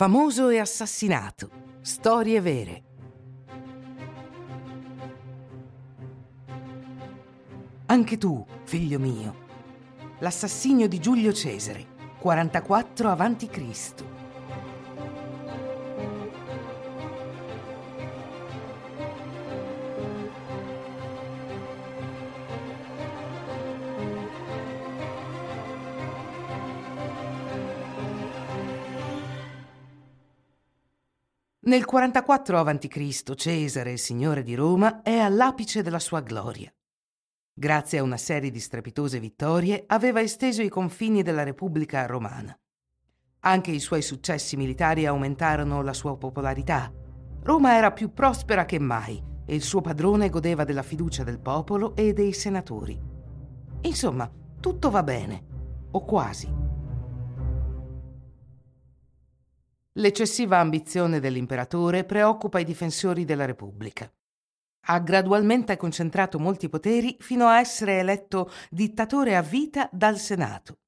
Famoso e assassinato. Storie vere. Anche tu, figlio mio. L'assassinio di Giulio Cesare, 44 avanti Nel 44 a.C. Cesare, signore di Roma, è all'apice della sua gloria. Grazie a una serie di strepitose vittorie, aveva esteso i confini della Repubblica romana. Anche i suoi successi militari aumentarono la sua popolarità. Roma era più prospera che mai e il suo padrone godeva della fiducia del popolo e dei senatori. Insomma, tutto va bene, o quasi. L'eccessiva ambizione dell'imperatore preoccupa i difensori della Repubblica. Ha gradualmente concentrato molti poteri fino a essere eletto dittatore a vita dal Senato.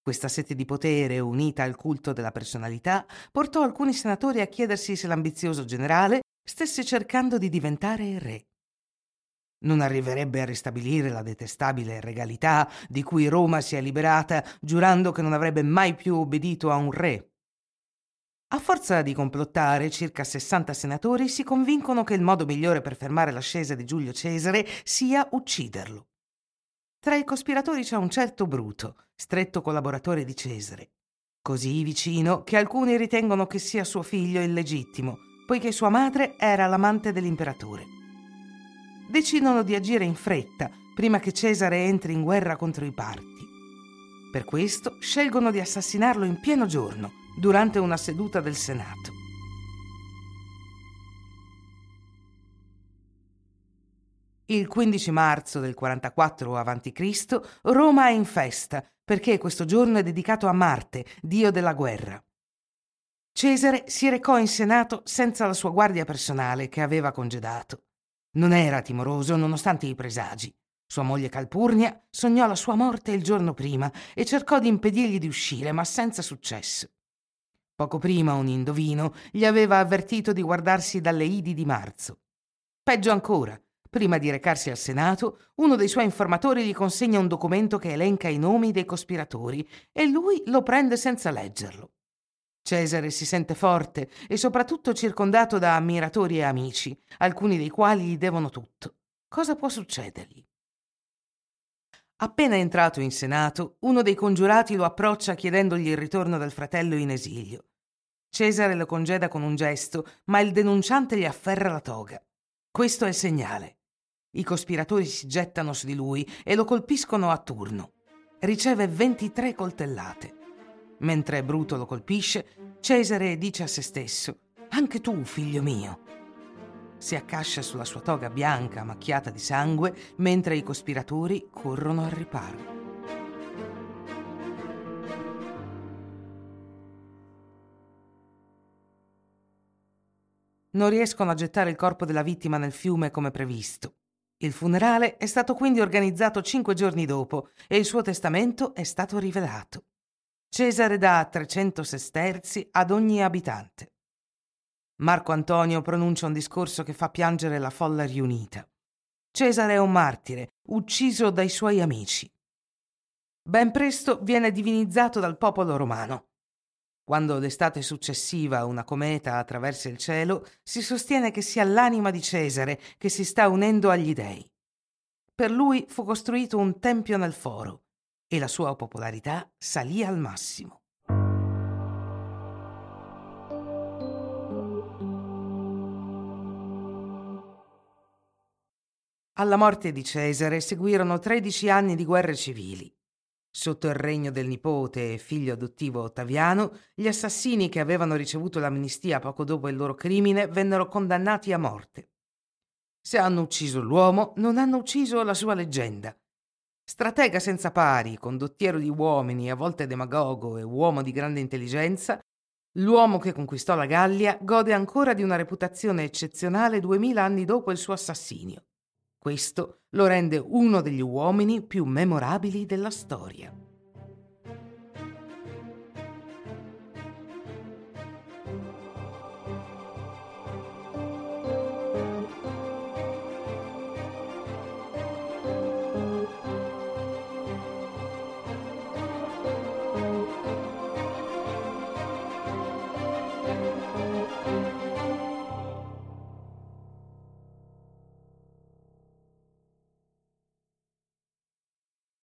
Questa sete di potere, unita al culto della personalità, portò alcuni senatori a chiedersi se l'ambizioso generale stesse cercando di diventare re. Non arriverebbe a ristabilire la detestabile regalità di cui Roma si è liberata, giurando che non avrebbe mai più obbedito a un re, a forza di complottare, circa 60 senatori si convincono che il modo migliore per fermare l'ascesa di Giulio Cesare sia ucciderlo. Tra i cospiratori c'è un certo Bruto, stretto collaboratore di Cesare, così vicino che alcuni ritengono che sia suo figlio illegittimo, poiché sua madre era l'amante dell'imperatore. Decidono di agire in fretta, prima che Cesare entri in guerra contro i parti. Per questo scelgono di assassinarlo in pieno giorno, durante una seduta del Senato. Il 15 marzo del 44 a.C. Roma è in festa perché questo giorno è dedicato a Marte, dio della guerra. Cesare si recò in Senato senza la sua guardia personale che aveva congedato. Non era timoroso nonostante i presagi. Sua moglie Calpurnia sognò la sua morte il giorno prima e cercò di impedirgli di uscire, ma senza successo. Poco prima un indovino gli aveva avvertito di guardarsi dalle idi di marzo. Peggio ancora, prima di recarsi al Senato, uno dei suoi informatori gli consegna un documento che elenca i nomi dei cospiratori e lui lo prende senza leggerlo. Cesare si sente forte e soprattutto circondato da ammiratori e amici, alcuni dei quali gli devono tutto. Cosa può succedergli? Appena entrato in Senato, uno dei congiurati lo approccia chiedendogli il ritorno del fratello in esilio. Cesare lo congeda con un gesto, ma il denunciante gli afferra la toga. Questo è il segnale. I cospiratori si gettano su di lui e lo colpiscono a turno. Riceve 23 coltellate. Mentre Bruto lo colpisce, Cesare dice a se stesso: Anche tu, figlio mio. Si accascia sulla sua toga bianca macchiata di sangue mentre i cospiratori corrono al riparo. Non riescono a gettare il corpo della vittima nel fiume come previsto. Il funerale è stato quindi organizzato cinque giorni dopo e il suo testamento è stato rivelato. Cesare dà 300 sesterzi ad ogni abitante. Marco Antonio pronuncia un discorso che fa piangere la folla riunita. Cesare è un martire, ucciso dai suoi amici. Ben presto viene divinizzato dal popolo romano. Quando l'estate successiva una cometa attraversa il cielo, si sostiene che sia l'anima di Cesare che si sta unendo agli dei. Per lui fu costruito un tempio nel foro e la sua popolarità salì al massimo. Alla morte di Cesare seguirono 13 anni di guerre civili. Sotto il regno del nipote e figlio adottivo Ottaviano, gli assassini che avevano ricevuto l'amnistia poco dopo il loro crimine vennero condannati a morte. Se hanno ucciso l'uomo, non hanno ucciso la sua leggenda. Stratega senza pari, condottiero di uomini, a volte demagogo e uomo di grande intelligenza, l'uomo che conquistò la Gallia gode ancora di una reputazione eccezionale duemila anni dopo il suo assassinio. Questo lo rende uno degli uomini più memorabili della storia.